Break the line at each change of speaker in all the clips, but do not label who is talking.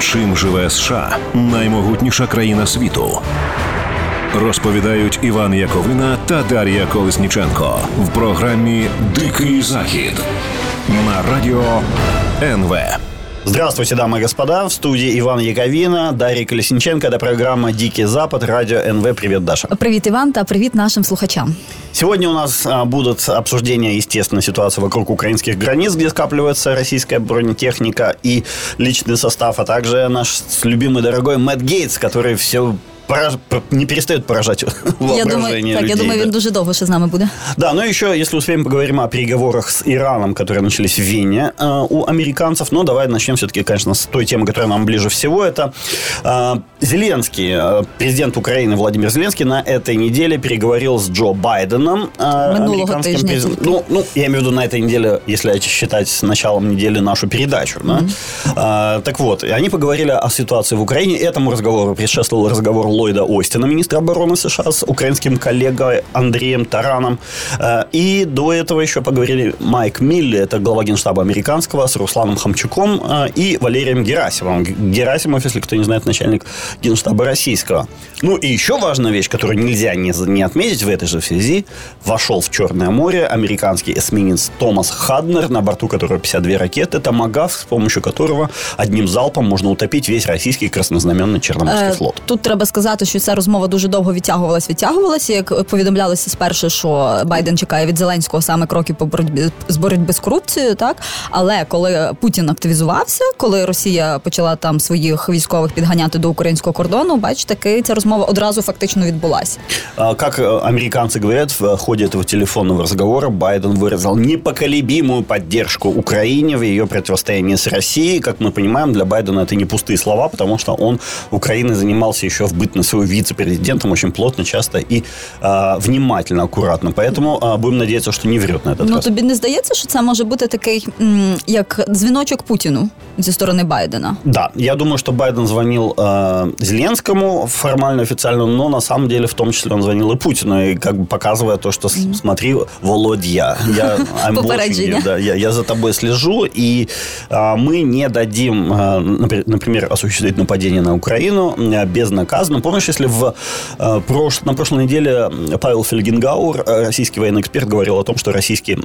Чим живе США наймогутніша країна світу? Розповідають Іван Яковина та Дар'я Колесніченко в програмі Дикий Захід на радіо НВ.
Здравствуйте, дамы и господа. В студии Иван Яковина, Дарья Колесниченко. Это программа «Дикий Запад», радио НВ. Привет, Даша.
Привіт, Іван, та привіт нашим слухачам.
Сегодня у нас а, будут обсуждения, естественно, ситуации вокруг украинских границ, где скапливается российская бронетехника и личный состав, а также наш любимый дорогой Мэтт Гейтс, который все пораж... не перестает поражать
Я думаю,
воображение
так,
людей.
я думаю,
да.
він дуже довго ще з нами буде.
Да, ну еще, если успеем, поговорим о переговорах с Ираном, которые начались в Вене э, у американцев. Но давай начнем все-таки, конечно, с той темы, которая нам ближе всего. Это э, Зеленский, э, президент Украины Владимир Зеленский на этой неделе переговорил с Джо Байденом, э,
Минулого
американским
тижня.
Ну, ну, я имею в виду на этой неделе, если считать с началом недели нашу передачу. да. А, так вот, они поговорили о ситуации в Украине. Этому разговору предшествовал разговор Ллойда Остина, министра обороны США, с украинским коллегой Андреем Тараном. А, И до этого еще поговорили Майк Милли, это глава генштаба американского, с Русланом Хамчуком а, и Валерием Герасимовым. Герасимов, если кто не знает, начальник генштаба российского. Ну и еще важная вещь, которую нельзя не, не отметить в этой же связи, вошел в Черное море американский эсминец Томас Хаднер, на борту которого 52 ракеты, Томагав, с помощью которого одним залпом можно утопить весь российский краснознаменный Черноморский
Е,
флот.
Тут треба сказати, що ця розмова дуже довго відтягувалась, відтягувалася. Як повідомлялося спершу, що Байден чекає від Зеленського саме кроків по боротьбі з боротьби з корупцією, так але коли Путін активізувався, коли Росія почала там своїх військових підганяти до українського кордону, бач, таки ця розмова одразу фактично відбулася.
А, Как э, американцы говорят, в ходе этого телефонного разговора Байден выразил непоколебимую поддержку Украине в ее противостоянии с Россией. Как мы понимаем, для Байдена это не пустые слова, потому что он Украиной занимался еще в бытность своего вице-президентом очень плотно, часто и а, внимательно, аккуратно. Поэтому а, будем надеяться, что не врет на этот
Ну
раз.
тобі не здається, що це може бути такий м, як дзвіночок Путіну зі сторони Байдена?
Да, я думаю, что Байден звонил э, Зеленскому формально, официально, но на самом деле в том числе он звонил и Путину, и как бы показывая то, что с- смотри, Володя, я, I'm watching
Попередження.
you, да, я, я за тобой слежу, и а, мы не дадим, а, напри- например, осуществить нападение на Украину а, безнаказанно. Помнишь, если в, а, прош- на прошлой неделе Павел Фельгенгауэр, а, российский военный эксперт, говорил о том, что российские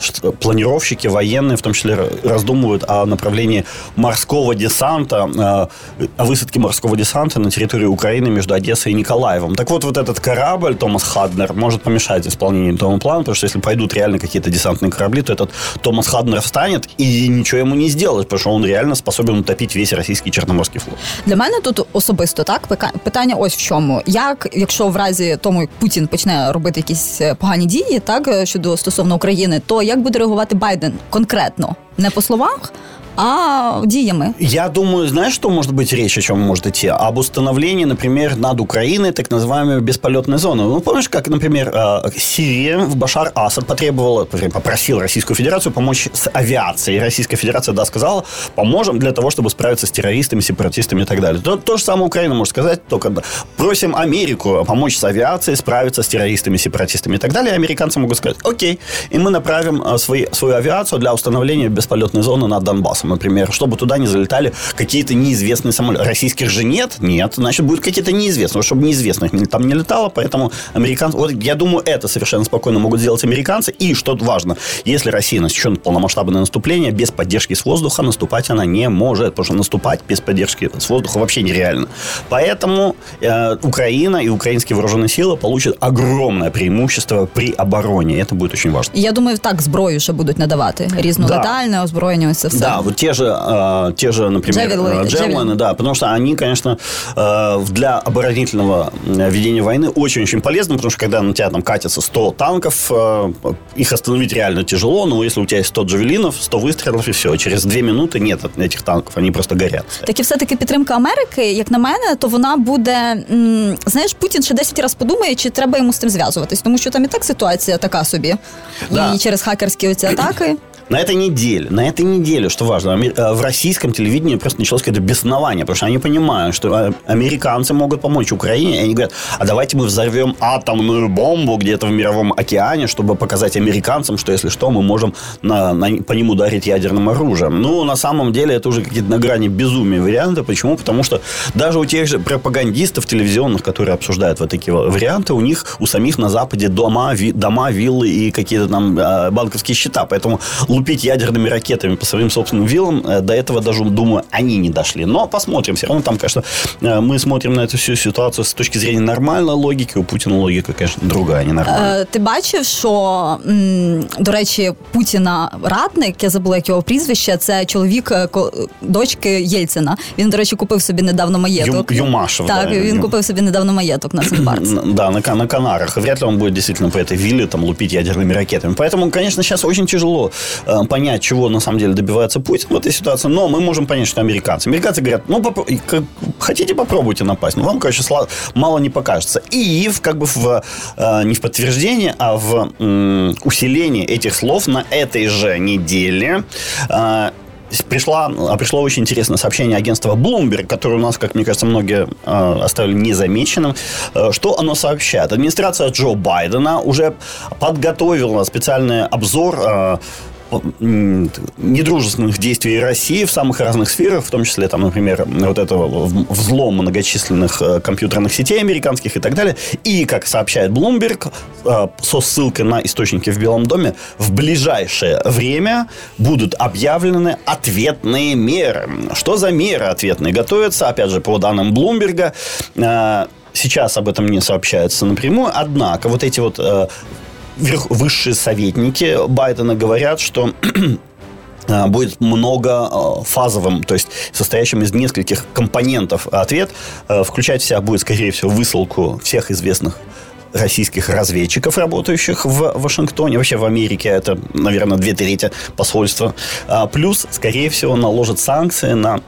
ш- планировщики, военные, в том числе, раздумывают о направлении морского десанта, а, о высадке морского десанта на территории Украины между Одессой и Николаевым. Так вот, вот этот корабль, Томас Хаднер, может помешать исполнению этого плана, потому что если пойдут реально какие-то десантные корабли, то этот Томас Хаднер встанет и ничего ему не сделаешь, потому что он реально способен утопить весь российский Черноморский флот.
Для мене тут особисто так питання ось в чому. Як, якщо в разі тому як Путін почне робити якісь е, погані дії, так е, щодо стосовно України, то як буде реагувати Байден конкретно? Не по словах, а діями.
Я думаю, знаешь, что может быть речь, о чем может идти? Об установлении, например, над Украиной так называемой бесполетной зоны. Ну, помнишь, как, например, э, Сирия в Башар Асад потребовала, вернее, попросила Российскую Федерацию помочь с авиацией. Российская Федерация, да, сказала, поможем для того, чтобы справиться с террористами, сепаратистами и так далее. То, то же самое Украина может сказать, только просим Америку помочь с авиацией, справиться с террористами, сепаратистами и так далее. И американцы могут сказать, окей, и мы направим э, свои, свою авиацию для установления бесполетной зоны над Донбассом, например, чтобы туда не залетали какие-то неизвестные самолеты. Российских же нет? Нет. Значит, будут какие-то неизвестные, чтобы неизвестных не- там не летало, поэтому американцы... Вот я думаю, это совершенно спокойно могут сделать американцы. И, что важно, если Россия начнет полномасштабное наступление, без поддержки с воздуха наступать она не может, потому что наступать без поддержки с воздуха вообще нереально. Поэтому э, Украина и украинские вооруженные силы получат огромное преимущество при обороне. Это будет очень важно.
І я думаю, так зброю ще будуть надавати різнолетальне озброєння. Ось це все.
Да, вот те же, э, те же, например,
Джавелины,
э, джавелины,
джавелины.
да, потому что они, конечно, э, для оборонительного э, ведения войны очень-очень полезны, потому что когда на тебя там катятся 100 танков, э, их остановить реально тяжело, но если у тебя есть 100 джавелинов, 100 выстрелов и все, через 2 минуты нет от этих танков, они просто горят.
Так і все-таки підтримка Америки, як на мене, то вона буде. м, знаєш, Путін ще 10 разів подумає, чи треба йому з тим зв'язуватись, тому що там і так ситуація така собі.
Да.
І через хакерські оці атаки.
На этой неделе, на этой неделе, что важно, что э, в российском телевидении просто началось какое-то беснование, потому что они понимают, что э, американцы могут помочь Украине, и они говорят, а давайте мы взорвем атомную бомбу где-то в мировом океане, чтобы показать американцам, что если что, мы можем на, на, по ним ударить ядерным оружием. Ну, на самом деле, это уже какие-то на грани безумия варианты. Почему? Потому что даже у тех же пропагандистов телевизионных, которые обсуждают вот такие варианты, у них, у самих на Западе дома, ви, дома виллы и какие-то там э, банковские счета. Поэтому лупить ядерными ракетами по своим собственным виллам, э, до этого даже, думаю, они не дошли. Но посмотрим. Все равно там, конечно, э, мы смотрим на эту всю ситуацию с точки зрения нормальной логики. У Путина логика, конечно, другая, не нормальная.
Ти бачив, що м, до речі, Путіна радник, я забула як його прізвище, це чоловік е, ко- дочки Єльцина. Він, до речі, купив собі недавно маєток.
Ю- Юмашев,
Так,
да,
він
Ю-
купив собі недавно маєток на Симбарці.
Н- Да, на, Ка- на Канарах. Вряд ли он будет действительно по этой вилле там лупить ядерными ракетами. Поэтому, конечно, сейчас очень тяжело э, понять, чего на самом деле добивается Путин в этой ситуации. Но мы можем понять, что американцы. Американцы говорят, ну, попро- как- хотите, попробуйте напасть. Но вам, короче, сла- мало не покажется. И в, как бы в, э, не в подтверждение, а в м, усиление этих слов на этой же неделе э, Пришла, а, пришло очень интересное сообщение агентства Bloomberg, которое у нас, как мне кажется, многие э, оставили незамеченным. Э, что оно сообщает? Администрация Джо Байдена уже подготовила специальный обзор э, недружественных действий России в самых разных сферах, в том числе, там, например, вот этого взлом многочисленных э, компьютерных сетей американских и так далее. И, как сообщает Bloomberg, э, со ссылкой на источники в Белом доме, в ближайшее время будут объявлены ответные меры. Что за меры ответные готовятся? Опять же, по данным Блумберга, э, сейчас об этом не сообщается напрямую, однако вот эти вот верх- высшие советники Байдена говорят, что э, будет многофазовым, то есть состоящим из нескольких компонентов ответ. Э, Включать в себя будет, скорее всего, высылку всех известных российских разведчиков, работающих в Вашингтоне, вообще в Америке, это, наверное, две трети посольства. А, Плюс, скорее всего, наложат санкции на а,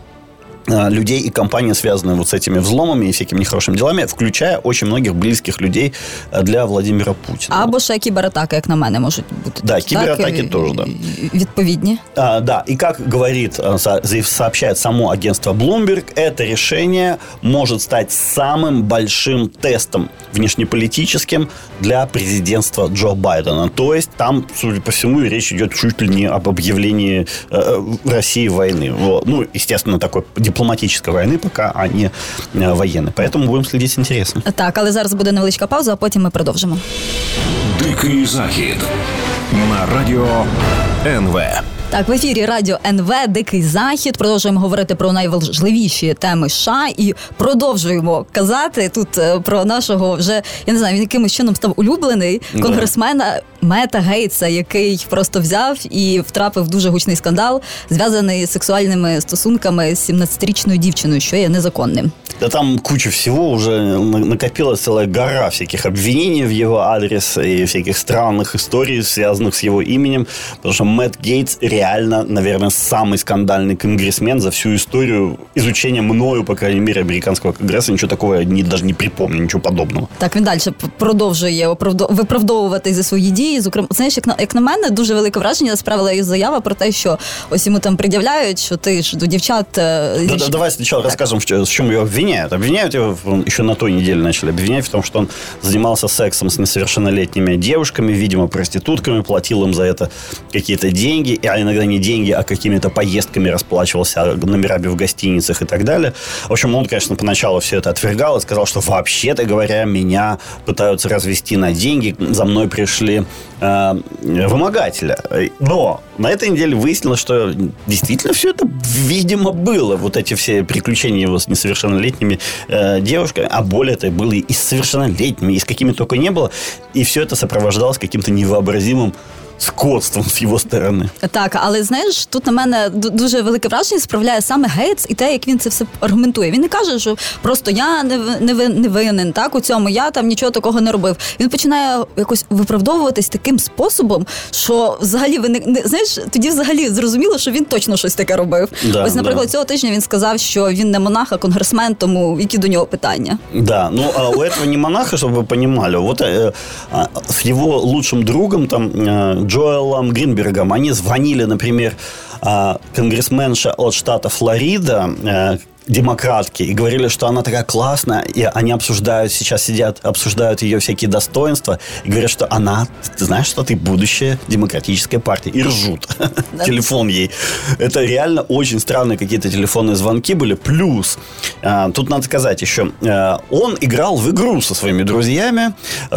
людей и компании, связанные вот с этими взломами и всякими нехорошими делами, включая очень многих близких людей а, для Владимира Путина.
Або ще кібератаки, як на мене, можуть бути.
Да,
Так,
кібератаки
і-
теж, да.
і- Відповідні.
А, да, и как говорит, а, со- за- сообщает само агентство Bloomberg, это решение может стать самым большим тестом внешнеполитическим для президентства Джо Байдена. То есть там, судя по всему, речь идет чуть ли не об объявлении э, России войны. Вот. Ну, естественно, такой дипломатической войны пока, а не э, военной. Поэтому будем следить с интересом.
Так, але зараз буде невеличка пауза, а потім ми продовжимо.
Дикий захід на радіо НВ.
Так, в ефірі радіо НВ Дикий Захід. Продовжуємо говорити про найважливіші теми США і продовжуємо казати тут е, про нашого вже я не знаю, він якимось чином став улюблений
Да.
конгресмена Мета Гейтса, який просто взяв і втрапив в дуже гучний скандал, зв'язаний з сексуальними стосунками з 17-річною дівчиною, що є незаконним.
Да там куча всего уже на- накопилась целая гора всяких обвинений в его адрес и всяких странных историй, связанных с его именем. Потому что Мэтт Гейтс реально, наверное, самый скандальный конгрессмен за всю историю изучения мною, по крайней мере, американского конгресса. Ничего такого я не, даже не припомню, ничего подобного.
Так, він далі п- продовжує оправдо- виправдовувати за свої дії. Зокрема, знаєш, як на як на мене, дуже велике враження справила її заява про те, що ось йому там пред'являють, що ти ж до дівчат. е,
Да,
зі-
да, давай сначала расскажем, в чё- в чем его обвиняют. Обвиняют его, в- еще на той неделе начали обвинять в том, что он занимался сексом с несовершеннолетними девушками, видимо, проститутками, платил им за это какие-то деньги, а иногда не деньги, а какими-то поездками расплачивался номерами в гостиницах и так далее. В общем, он, конечно, поначалу все это отвергал и сказал, что вообще-то говоря, меня пытаются развести на деньги, за мной пришли э, вымогателя. Но на этой неделе выяснилось, что действительно все это, видимо, было. Вот эти все приключения его с несовершеннолетними э, девушками, а более это было и с совершеннолетними, и с какими только не было. И все это сопровождалось каким-то невообразимым скотством с его стороны.
Так, але знаєш, тут на мене ду- дуже велике враження справляє саме Гейтс і те, як він це все аргументує. Він не каже, що просто я не, в- не, ви- не винен так у цьому, я там нічого такого не робив. Він починає якось виправдовуватись таким способом, що взагалі ви не, не знаєш, тоді взагалі зрозуміло, що він точно щось таке робив.
Да,
Ось, наприклад,
да.
цього тижня він сказав, що він не монах, а конгресмен, тому які до нього питання.
Да, ну а у этого не монаха, чтобы вы понимали, вот э, а, с его лучшим другом, там, э, Джоэлом Гринбергом, они звонили, например, а, конгрессменша от штата Флорида, э, демократки и говорили, что она такая классная, и они обсуждают, сейчас сидят, обсуждают ее всякие достоинства, и говорят, что она, ты знаешь, что ты будущее демократической партии, и ржут. Телефон ей. Это реально очень странные какие-то телефонные звонки были. Плюс, а, тут надо сказать еще, а, он играл в игру со своими друзьями,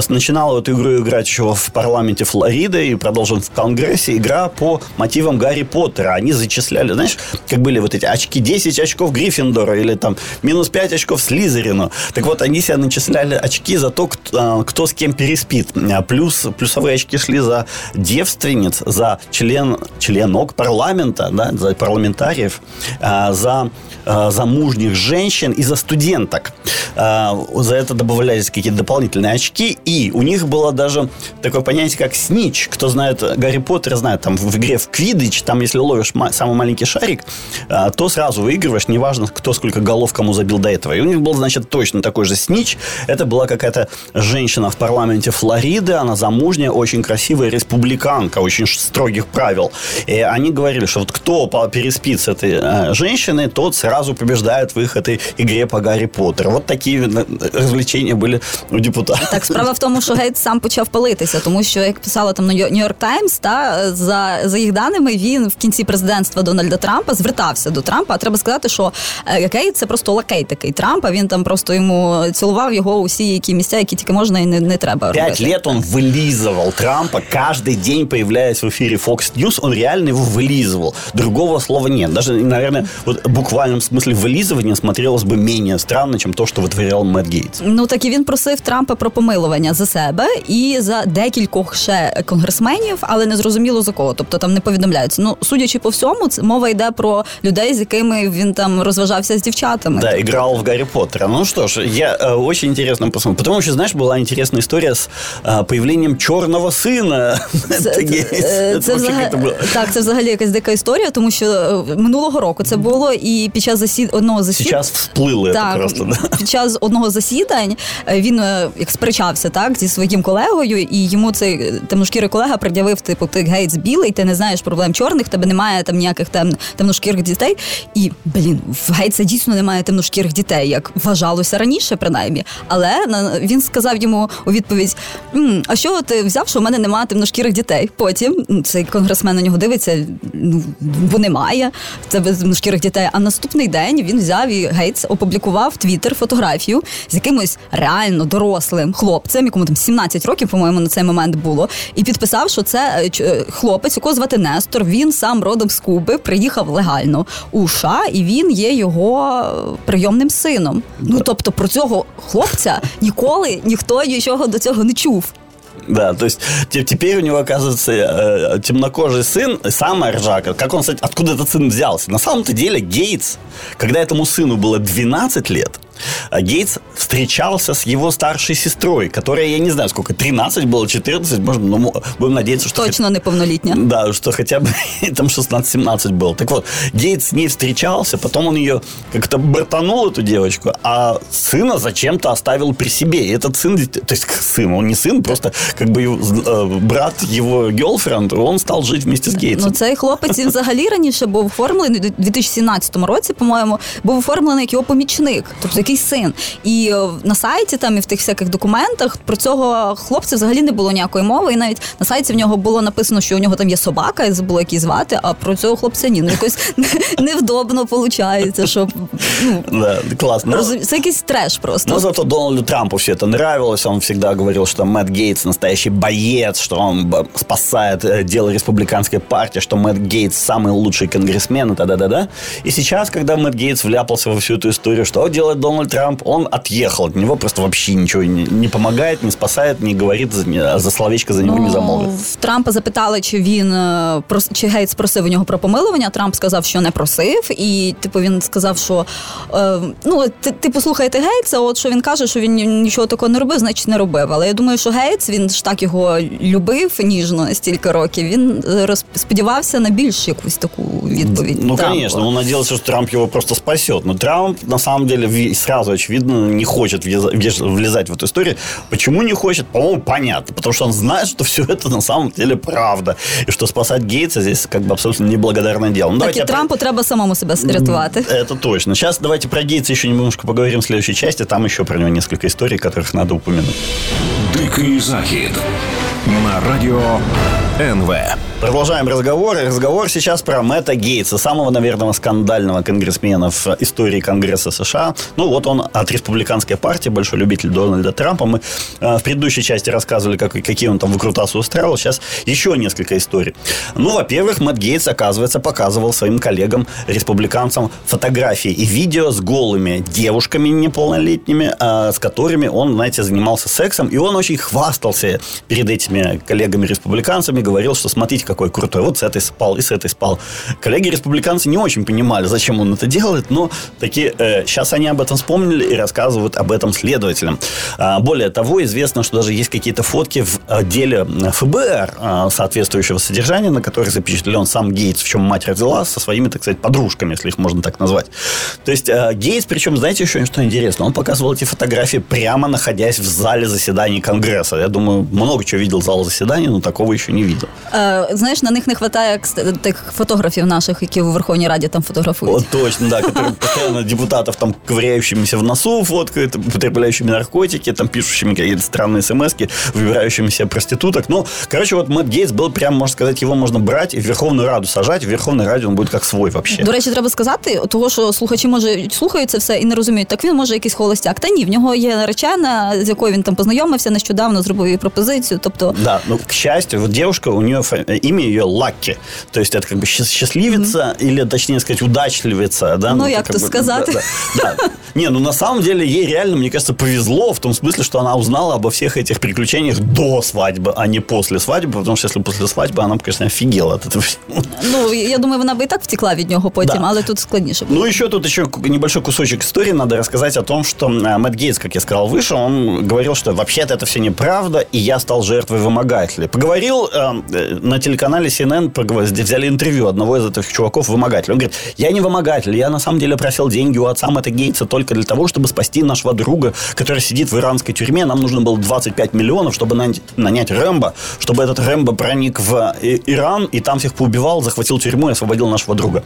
начинал эту игру играть еще в парламенте Флориды и продолжил в Конгрессе. Игра по мотивам Гарри Поттера. Они зачисляли, знаешь, как были вот эти очки, 10 очков Гриффиндора, Гриффиндора или там минус 5 очков Слизерину. Так вот, они себя начисляли очки за то, кто, а, кто с кем переспит. А плюс, плюсовые очки шли за девственниц, за член, членок парламента, да, за парламентариев, а, за замужних женщин и за студенток. За это добавлялись какие-то дополнительные очки. И у них было даже такое понятие, как снич. Кто знает Гарри Поттера, знает, там в игре в Квидич, там если ловишь самый маленький шарик, то сразу выигрываешь, неважно, кто сколько голов кому забил до этого. И у них был, значит, точно такой же снич. Это была какая-то женщина в парламенте Флориды, она замужняя, очень красивая республиканка, очень строгих правил. И они говорили, что вот кто переспит с этой э, женщиной, тот сразу побеждает в их этой игре по Гарри Поттеру. Вот такі э, развлечения были у депутатів.
Так, справа в тому, що Гейт сам почав палитися, тому що як писала там Нью-Йорк Таймс, та за за їх даними він в кінці президентства Дональда Трампа звертався до Трампа. А треба сказати, що Гей це просто лакей такий Трампа. Він там просто йому цілував його усі які місця, які тільки можна і не, не треба.
Пять робити. лет он вылизывал Трампа каждый день, появляясь в эфире Fox News, он реально его вылизывал. Другого слова нет. Даже, наверное, вот в буквальном смысле вылизывания смотрелось бы менее странно, чем то, что вытворял Мэтт Гейтс.
Ну так і він просив Трампа про помилування за себе і за декількох ще конгресменів, але не зрозуміло за кого. Тобто там не повідомляються. Ну судячи по всьому, це мова йде про людей, з якими він там розважався з дівчатами.
Да, играл в Гарри Поттера. Ну что ж, я э, очень интересно посмотрел. Потом еще, знаешь, была интересная история с э, появлением черного сина.
Це, це, це взагалі, так, це взагалі якась дика історія, тому що е, минулого року це було і під час засід одного засідання.
Сейчас всплили так, просто. Да?
Під час одного засідань е, він е, як сперечався так зі своїм колегою, і йому цей темношкірий колега пред'явив, типу, ти гейтс білий, ти не знаєш проблем чорних, тебе немає там ніяких тем, темношкірих дітей. І блін, в Гейтса дійсно немає темношкірих дітей, як вважалося раніше, принаймні. Але він сказав йому у відповідь: А що ти взяв, що в мене немає темношкірих дітей? Потім цей конгресмен на нього дивиться, ну бо немає тебе темношкірих дітей. А наступний день він взяв і Гейтс опублікував твіттер фотографію з якимось реально дорослим хлопцем, якому там 17 років, по-моєму, на цей момент було, і підписав, що це е, е, хлопець, якого звати Нестор. Він сам родом з Куби, приїхав легально у США, і він є його прийомним сином. Ну тобто про цього хлопця ніколи ніхто нічого до цього не чув.
Да, то есть теперь у него, оказывается, э, темнокожий сын, самая ржака. Как он, кстати, откуда этот сын взялся? На самом-то деле Гейтс, когда этому сыну было 12 лет, а Гейтс встречался с его старшей сестрой, которая, я не знаю, сколько, 13 было, 14, может, но будем надеяться, что...
Точно хоть... неполнолетняя.
Да, что хотя бы там 16-17 было. Так вот, Гейтс с ней встречался, потом он ее как-то бортанул, эту девочку, а сына зачем-то оставил при себе. И этот сын, то есть сын, он не сын, просто как бы э, брат его гелфренд, он стал жить вместе з Гейтсом.
Ну, цей хлопець він взагалі раніше був оформлений у 2017 році, по-моєму, був оформлений як його помічник. Тобто якийсь син. І е, на сайті там і в тих всяких документах про цього хлопця взагалі не було ніякої мови. І навіть на сайті в нього було написано, що у нього там є собака, і забула як її звати, а про цього хлопця ні. Ну якось невдобно виходить, що ну,
да, классно.
Розум... Це якийсь треш просто.
Ну, зато Дональду Трампу все это нравилось. Он всегда говорил, что Мэтт Гейтс настоящий боец, что он спасает э, дело республиканской партии, что Мэтт Гейтс самый лучший конгрессмен и т.д. И сейчас, когда Мэтт Гейтс вляпался во всю эту историю, что делает Дональд Дональд Трамп, он отъехал от него, просто вообще ничего не, не помогает, не спасает, не говорит, за, за словечко за нього ну, не замовить.
В Трампа запитали, чи він чи Гейтс просив у нього про помилування. Трамп сказав, що не просив, і типу він сказав, що е, ну типу слухайте Гейтса, от що він каже, що він нічого такого не робив, значить не робив. Але я думаю, що Гейтс він ж так його любив ніжно стільки років. Він роз, сподівався на більш якусь таку відповідь.
Ну, звісно, він надіявся, що Трамп його просто спасет. Ну Трамп на самом деле сразу, очевидно, не хочет влезать в эту историю. Почему не хочет? По-моему, понятно. Потому что он знает, что все это на самом деле правда. И что спасать Гейтса здесь как бы абсолютно неблагодарное дело.
Ну, так и Трампу про... треба самому себя рятувати.
Это точно. Сейчас давайте про Гейтса еще немножко поговорим в следующей части. Там еще про него несколько историй, которых надо упомянуть.
Дикий захід на радио НВ.
Продолжаем разговор. Разговор сейчас про Мэтта Гейтса, самого, наверное, скандального конгрессмена в истории Конгресса США. Ну, вот он от республиканской партии, большой любитель Дональда Трампа. Мы э, в предыдущей части рассказывали, как, какие он там выкрутасы устраивал. Сейчас еще несколько историй. Ну, во-первых, Мэтт Гейтс, оказывается, показывал своим коллегам, республиканцам, фотографии и видео с голыми девушками неполнолетними, э, с которыми он, знаете, занимался сексом. И он очень хвастался перед этими коллегами-республиканцами, говорил, что смотрите, какой крутой. Вот с этой спал и с этой спал. Коллеги-республиканцы не очень понимали, зачем он это делает, но такие, э, сейчас они об этом вспомнили и рассказывают об этом следователям. А, более того, известно, что даже есть какие-то фотки в деле ФБР а, соответствующего содержания, на которых запечатлен сам Гейтс, в чем мать родила, со своими, так сказать, подружками, если их можно так назвать. То есть э, Гейтс, причем, знаете, еще что интересно, он показывал эти фотографии прямо находясь в зале заседаний Конгресса. Я думаю, много чего видел зал заседаний, но такого еще не видел.
Э, знаєш, на них не вистачає тих фотографів наших, які у Верховній Раді там фотографують.
Вот точно, да, которые постоянно депутатов там ковыряющимися в носу фоткают, употребляющими наркотики, там пишущими какие-то странные смс выбирающимися проституток. Ну, короче, вот Мэтт Гейтс был прям, можно сказать, его можно брать и в Верховную Раду сажать, в Верховной Раді він буде як свой вообще.
До речі, треба сказати, того, що слухачі може слухають це все і не розуміють, так він може якийсь холостяк. Та ні, в нього є наречена, з якою він там познайомився нещодавно, зробив їй пропозицію. Тобто,
да, ну к счастью, вот девушка, у нее имя ее Лаки. То есть это как бы счастливица mm-hmm. или, точнее сказать, удачливица. Да?
Ну, ну як то бы, сказать. Да,
да, да. Не, ну на самом деле ей реально, мне кажется, повезло в том смысле, что она узнала обо всех этих приключениях до свадьбы, а не после свадьбы, потому что если после свадьбы, она, конечно, офигела от этого
Ну, я думаю, она бы и так втекла від нього потім, да. але тут складніше.
Ну, еще тут еще небольшой кусочек истории надо рассказать о том, что Мэтт Гейтс, как я сказал выше, он говорил, что вообще-то это все неправда, и я стал жертвой вымогателя. Поговорил э, на телеканале CNN взяли интервью одного из этих чуваков, вымогателя. Он говорит, я не вымогатель, я на самом деле просил деньги у отца Мэтта Гейтса только для того, чтобы спасти нашего друга, который сидит в иранской тюрьме. Нам нужно было 25 миллионов, чтобы нанять, нанять Рэмбо, чтобы этот Рэмбо проник в Иран и там всех поубивал, захватил тюрьму и освободил нашего друга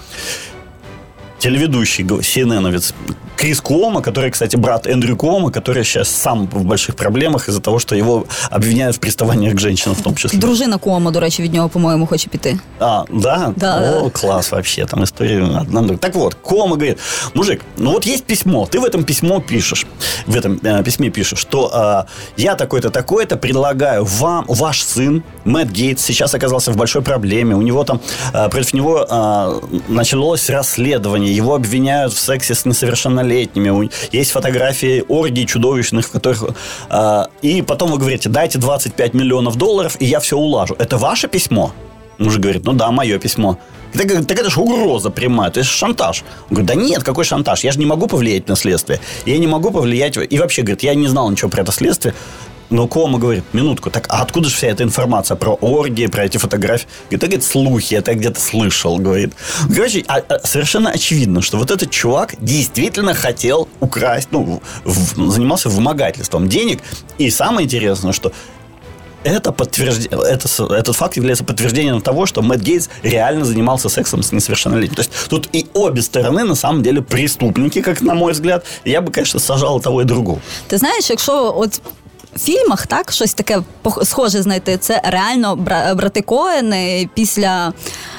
телеведущий CNN Крис Куома, который, кстати, брат Эндрю Куома, который сейчас сам в больших проблемах из-за того, что его обвиняют в приставании к женщинам в том числе.
Дружина Куома, до речі, від нього, по-моєму, хоче піти.
А, да?
Да.
О, класс вообще, там история одна. Так вот, Куома говорит, мужик, ну вот есть письмо, ты в этом письмо пишешь, в этом э, письме пишешь, что э, я такой-то, такой-то предлагаю вам, ваш сын, Мэтт Гейтс, сейчас оказался в большой проблеме, у него там, э, против него э, началось расследование, его обвиняют в сексе с несовершеннолетними. Есть фотографии оргий чудовищных, в которых... Э, и потом вы говорите, дайте 25 миллионов долларов, и я все улажу. Это ваше письмо? Муж говорит, ну да, мое письмо. Так, так это же угроза прямая, это же шантаж. Он говорит, да нет, какой шантаж? Я же не могу повлиять на следствие. Я не могу повлиять... И вообще, говорит, я не знал ничего про это следствие. Но Кома говорит, минутку, так а откуда же вся эта информация про оргии, про эти фотографии? Говорит, говорит, слухи, это я где-то слышал, говорит. Короче, а, а, совершенно очевидно, что вот этот чувак действительно хотел украсть, ну, в, занимался вымогательством денег. И самое интересное, что это подтвержд... это, этот факт является подтверждением того, что Мэтт Гейтс реально занимался сексом с несовершеннолетним. То есть тут и обе стороны на самом деле преступники, как на мой взгляд. Я бы, конечно, сажал того и другого.
Ты знаешь, якщо от фільмах, так, щось таке схоже знайти. Це реально брати Коени після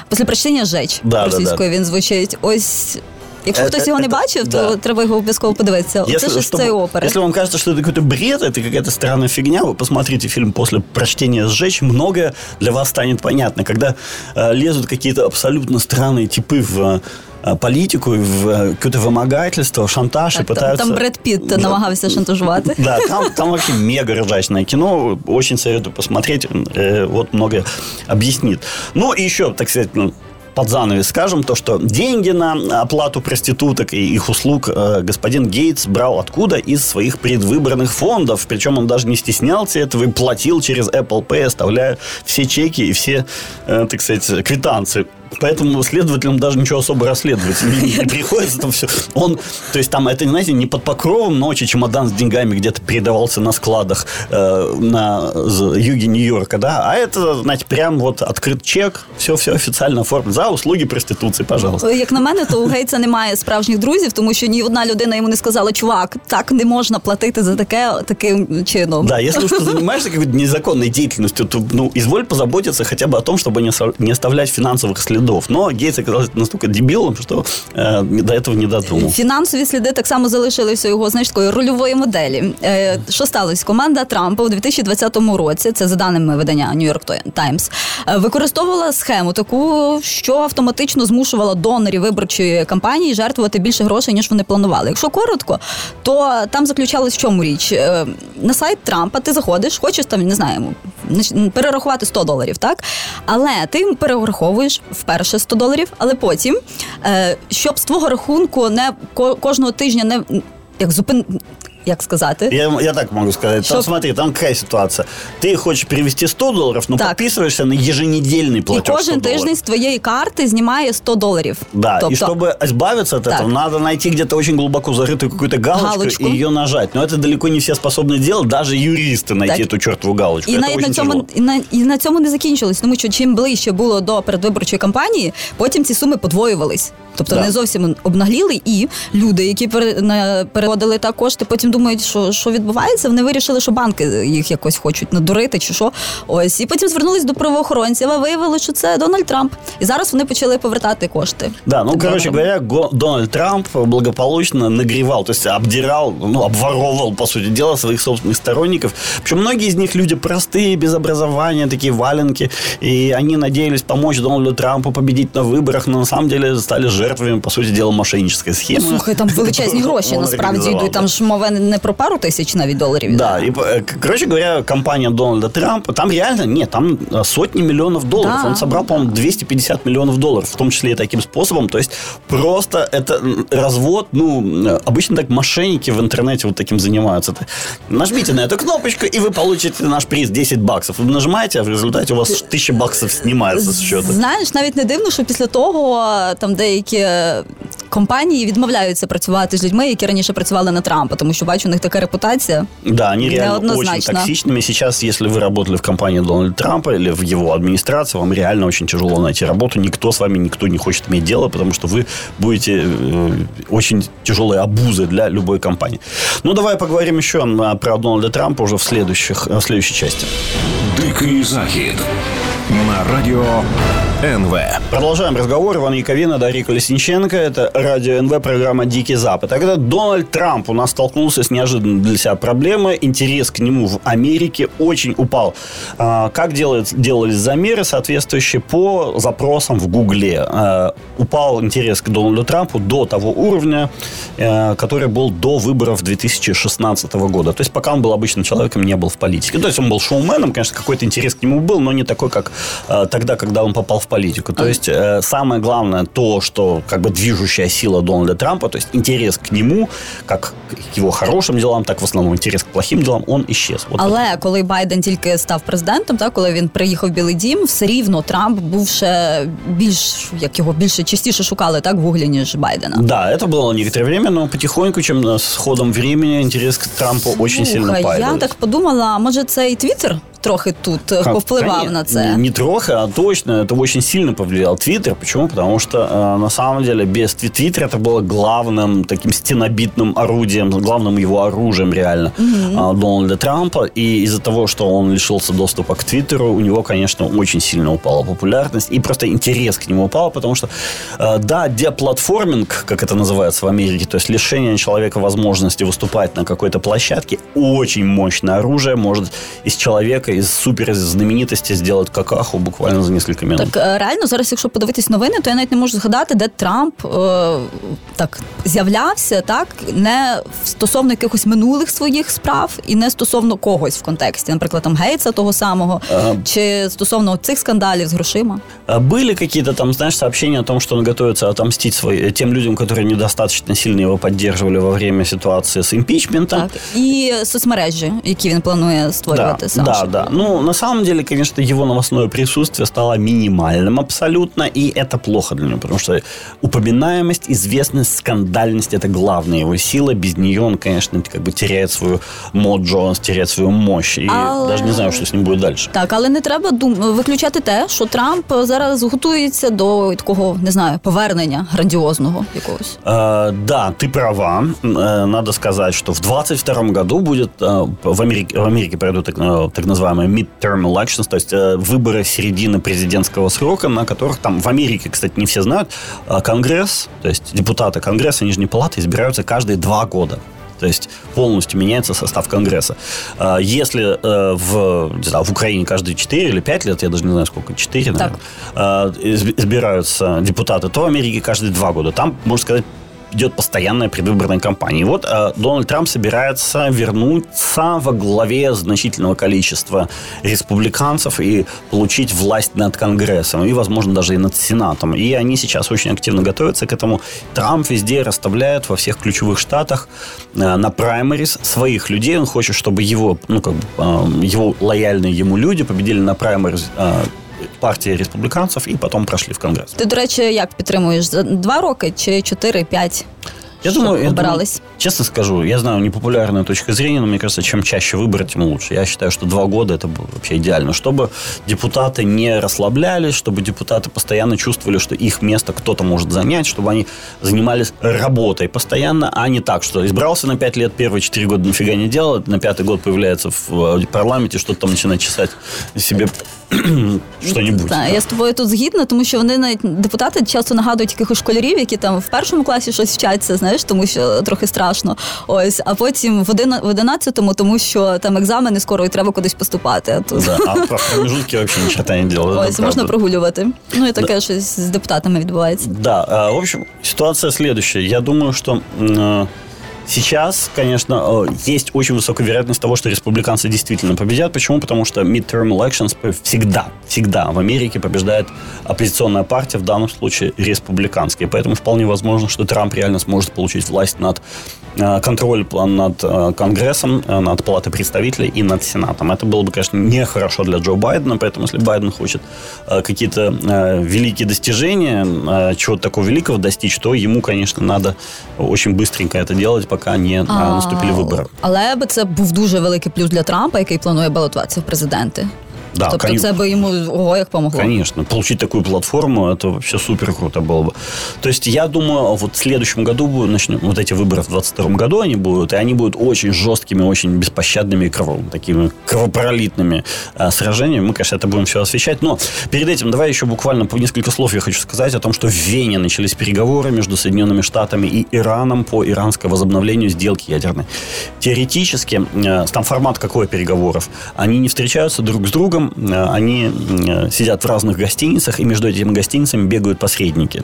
після прочтення «Жеч»
да,
російською
да,
да. він звучить. Ось. Якщо хтось його не бачив, то да. треба його обов'язково подивитися. Если, Це ж з цієї опери.
Если вам кажется, что это какой-то бред, это какая-то странная фигня, вы посмотрите фильм после прочтения «Сжечь», многое для вас станет понятно. Когда э, лезут какие-то абсолютно странные типы в Э, политику, в э, какое-то вымогательство, шантаж так,
и
пытаются...
Там Брэд Питт намагався шантажувати.
Да, там, там вообще мега ржачное кино. Очень советую посмотреть. Э, вот многое объяснит. Ну, и еще, так сказать, ну, под занавес скажем, то, что деньги на оплату проституток и их услуг господин Гейтс брал откуда? Из своих предвыборных фондов. Причем он даже не стеснялся этого и платил через Apple Pay, оставляя все чеки и все, так сказать, квитанции поэтому следователям даже ничего особо расследовать не приходится. Там все. Он, то есть там это, знаете, не под покровом ночи чемодан с деньгами где-то передавался на складах э, на юге Нью-Йорка, да, а это, знаете, прям вот открыт чек, все-все офіційно оформлено. За услуги проституції, пожалуйста.
Як на мене, то у Гейтса немає справжніх друзів, тому що ні одна людина йому не сказала, чувак, так не можна платити за таке таким чином.
Да, если уж ты занимаешься какой-то незаконной деятельностью, то, ну, изволь позаботиться хотя бы о том, чтобы не, не оставлять финансовых следов. Но Гейтс оказался настолько дебилом, что э, до этого не додумав.
Фінансові сліди так само залишилися його знаєш, такої рольової моделі. Е, що сталося? Команда Трампа у 2020 році, це за даними видання New York Times, е, використовувала схему таку, що автоматично змушувала донорів виборчої кампанії жертвувати більше грошей, ніж вони планували. Якщо коротко, то там заключалось в чому річ. Е, на сайт Трампа ти заходиш, хочеш там, не знаю, перерахувати 100 доларів, так? Але ти перераховуєш вперше 100 доларів, але потім, щоб з твого рахунку не кожного тижня не як зупин як сказати?
Я, я так могу сказать. Там, смотри, там какая ситуация. Ты хочешь перевести 100 долларов, но так. подписываешься на еженедельный платеж
І кожен тиждень з твоєї карти знімає 100 долларів.
Да, тобто... и чтобы избавиться от так. этого, надо найти где-то очень глубоко зарытую какую-то галочку, галочку и ее нажать. Но это далеко не все способны делать, даже юристы найти так. эту чертову галочку.
І
это
навіть на цьому
і
на, і на цьому не закінчилось, тому що чим ближче було до передвиборчої кампанії, потім ці суми подвоювались. Тобто да. не зовсім обнагліли, і люди, які переводили так кошти, потім думають, що що відбувається. Вони вирішили, що банки їх якось хочуть надурити, чи що. Ось і потім звернулись до правоохоронців. а Виявили, що це Дональд Трамп, і зараз вони почали повертати кошти.
Да, ну короче говоря, Дональд Трамп благополучно нагревал, то есть обдирал, ну обворовывал, по сути дела, своих собственных сторонников. Причем многие из них люди простые, без образования, такие валенки, и они надеялись помочь Дональду Трампу победить на выборах, но на самом деле стали жертвами жертвами, по суті діла, мошенническая схема.
Ну, слухай, там величезні гроші насправді йдуть. Там ж мова не про пару тисяч навіть доларів.
Да, и, короче говоря, компания Дональда Трампа, там реально, нет, там сотни миллионов долларов. Да. Он собрал, по-моему, 250 миллионов долларов, в том числе и таким способом. То есть просто это развод, ну, обычно так мошенники в интернете вот таким занимаются. Нажмите на эту кнопочку, и вы получите наш приз 10 баксов. Вы нажимаете, а в результате у вас 1000 баксов снимается с счета.
Знаєш, навіть не дивно, що після того там деякі компанії відмовляються працювати з людьми, які раніше працювали на Трампа, тому що бачу, у них така репутація.
Да, они реально очень токсичными. Сейчас, если вы работали в компании Дональда Трампа или в его администрации, вам реально очень тяжело найти работу. Никто с вами, никто не хочет иметь дело, потому что вы будете э, очень тяжелой обузой для любой компании. Ну, давай поговорим еще про Дональда Трампа уже в, следующих, в следующей части.
Дикий захід на радио НВ.
Продолжаем разговор. Иван Яковина, Дарья Колесниченко. Это радио НВ, программа «Дикий Запад». А когда Дональд Трамп у нас столкнулся с неожиданной для себя проблемой, интерес к нему в Америке очень упал. А, как делались замеры соответствующие по запросам в Гугле? А, упал интерес к Дональду Трампу до того уровня, э, который был до выборов 2016 года. То есть пока он был обычным человеком, не был в политике. То есть он был шоуменом, конечно, какой-то интерес к нему был, но не такой, как э, тогда, когда он попал в политику. То есть э, самое главное то, что как бы движущая сила Дональда Трампа, то есть интерес к нему, как к его хорошим делам, так в основному интерес к плохим делам, он исчез.
Вот Але это. коли Байден тільки став президентом, так коли він приїхав в Білий Дім, все рівно Трамп був ще більш як його більше частіше шукали так в гуглі, ніж Байдена.
Да, это было некоторое время, но потихоньку, чем с ходом времени, интерес к Трампу очень сильно падает.
Я так подумала, може це і Твіттер трохи тут как, повпливав конечно, на це.
Не, не трохи, а точно. Это очень сильно повлиял Твиттер. Почему? Потому что э, на самом деле без Твиттера это было главным таким стенобитным орудием, главным его оружием реально э, Дональда Трампа. И из-за того, что он лишился доступа к Твиттеру, у него, конечно, очень сильно упала популярность и просто интерес к нему упал, потому что, э, да, деплатформинг, как это называется в Америке, то есть лишение человека возможности выступать на какой-то площадке, очень мощное оружие может из человека человека із супер знаменитості зробити какаху буквально за кілька минут.
Так е, реально зараз, якщо подивитись новини, то я навіть не можу згадати, де Трамп е, так з'являвся, так не стосовно якихось минулих своїх справ і не стосовно когось в контексті, наприклад, там Гейтса того самого, а... чи стосовно цих скандалів з грошима.
Были какие-то там, знаешь, сообщения о том, что он готовится отомстить свои, тем людям, которые недостаточно сильно его поддерживали во время ситуации с импичментом. Так,
і соцмережі, які він планує створювати
да,
сам.
Да, да. да, ну, на самом деле, конечно, его новостное присутствие стало минимальным абсолютно, и это плохо для него, потому что упоминаемость, известность, скандальность – это главная его сила. Без нее он, конечно, как бы теряет свою моджо, теряет свою мощь, и
Але-
даже не знаю, что с ним будет дальше.
Так, але не треба дум... виключати те, що Трамп зараз готується до такого, не знаю, повернення грандіозного якогось.
Э, да, ты права. Э, надо сказать, что в 22 году будет в Америке, в Америке пройдут так, так называемые midterm elections, то есть э, выборы середины президентского срока, на которых там в Америке, кстати, не все знают, э, Конгресс, то есть депутаты Конгресса Нижней Палаты избираются каждые два года. То есть полностью меняется состав Конгресса. Э, Если в, не знаю, в Украине каждые 4 или 5 лет, я даже не знаю сколько, 4,
Так.
наверное, изб- избираются депутаты, то в Америке каждые два года. Там, можно сказать, идет постоянная предвыборная кампания. И вот э, Дональд Трамп собирается вернуться во главе значительного количества республиканцев и получить власть над Конгрессом и, возможно, даже и над Сенатом. И они сейчас очень активно готовятся к этому. Трамп везде расставляет во всех ключевых штатах э, на праймерис своих людей. Он хочет, чтобы его, ну, как бы, э, его лояльные ему люди победили на праймерис э, партии республиканцев и потом прошли в Конгресс.
Ти, до речі, як підтримуєш? За два роки чи чотири, п'ять?
Я
Щоб
думаю, я
обирались?
думаю, честно скажу, я знаю непопулярная точка зрения, но мне кажется, чем чаще выбрать, тем лучше. Я считаю, что два года это было вообще идеально, чтобы депутаты не расслаблялись, чтобы депутаты постоянно чувствовали, что их место кто-то может занять, чтобы они занимались работой постоянно, а не так, что избрался на пять лет, первые четыре года нифига не делал, на пятый год появляется в э, парламенте, что-то там начинает чесать себе что-нибудь.
Так, я з тобою тут згідна, тому що вони навіть депутати часто нагадують якихось школярів, які там в першому класі щось вчаться, знаєш, тому що трохи страшно. Ось, а потім в одина- в одинадцятому, тому що там екзамени скоро і треба кудись поступати. А тут
Да, а про промежутки вообще ни черта не делал. это
ось можна
правда.
прогулювати. Ну і таке щось з депутатами відбувається.
Да, э, в общем, ситуация следующая. Я думаю, что м, э, Сейчас, конечно, э, есть очень высокая вероятность того, что республиканцы действительно победят. Почему? Потому что midterm elections всегда, всегда в Америке побеждает оппозиционная партия, в данном случае республиканская. Поэтому вполне возможно, что Трамп реально сможет получить власть над э, контроль над э, Конгрессом, над Палатой представителей и над Сенатом. Это было бы, конечно, нехорошо для Джо Байдена, поэтому если Байден хочет какие-то великие достижения, чего-то такого великого достичь, то ему, конечно, надо очень быстренько это делать, пока не э, наступили выборы.
Але би це був дуже великий плюс для Трампа, який планує балотуватися в президенти.
Да,
тобто
кон-
це би йому ого як помогло.
Конечно, получить такую платформу, это вообще супер круто было бы. То есть я думаю, вот в следующем году будут, начнем, вот эти выборы в 22 году они будут, и они будут очень жесткими, очень беспощадными и кровавыми, такими кровопролитными э, сражениями. Мы, конечно, это будем все освещать, но перед этим давай еще буквально по несколько слов я хочу сказать о том, что в Вене начались переговоры между Соединенными Штатами и Ираном по иранскому возобновлению сделки ядерной. Теоретически, э, там формат какой переговоров? Они не встречаются друг с другом, э, они э, сидят в разных гостиницах, и между этими гостиницами бегают посредники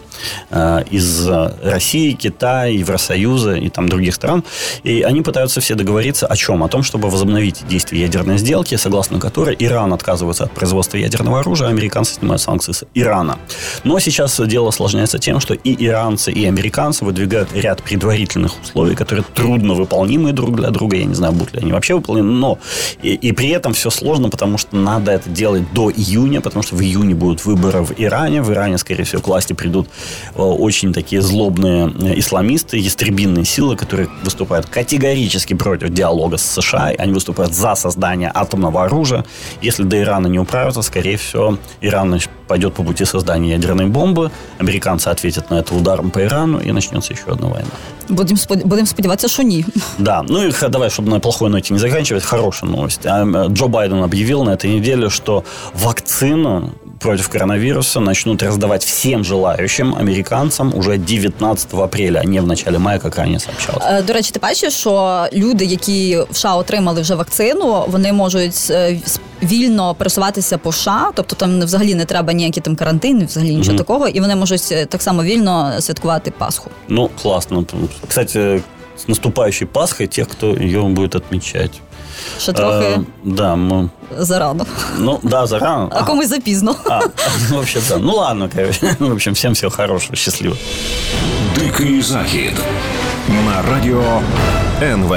э, из России, Китая, Евросоюза и там других стран. И они пытаются все договориться о чем? О том, чтобы возобновить действие ядерной сделки, согласно которой Иран отказывается от производства ядерного оружия, а американцы снимают санкции с Ирана. Но сейчас дело осложняется тем, что и иранцы, и американцы выдвигают ряд предварительных условий, которые трудно выполнимы друг для друга. Я не знаю, будут ли они вообще выполнены, но и, и при этом все сложно, потому что надо это делать до июня, потому что в июне будут выборы в Иране. В Иране, скорее всего, к власти придут э, очень такие злобные э, исламисты, ястребинные силы, которые выступают категорически против диалога с США. Они выступают за создание атомного оружия. Если до Ирана не управятся, скорее всего, Иран пойдет по пути создания ядерной бомбы. Американцы ответят на это ударом по Ирану, и начнется еще одна война.
Будемо спод- будемо сподіватися, що ні.
Да, ну и х- давай, чтобы на плохой ноте не заканчивать, хорошая новость. А, м, Джо Байден объявил на этой неделе, что вакцину против коронавируса начнут раздавать всем желающим американцам уже 19 апреля, а не в начале мая, как ранее сообщалось.
Е, До речі, ти бачиш, що люди, які в США отримали вже вакцину, вони можуть е, с- вільно пересуватися по США, тобто там взагалі не треба ніякі там карантини, взагалі нічого такого, і вони можуть е, так само вільно святкувати Пасху.
Ну, классно. Кстати, с наступающей Пасхой тех, кто ее будет отмечать.
Ще трохи
Э, да, мы,
зарано,
ну, да, зарано.
а комусь запізно.
А, ну, вообще, да. Ну, ладно, короче. В общем, всем всего хорошего, счастливо.
Дикий захід на радіо НВ.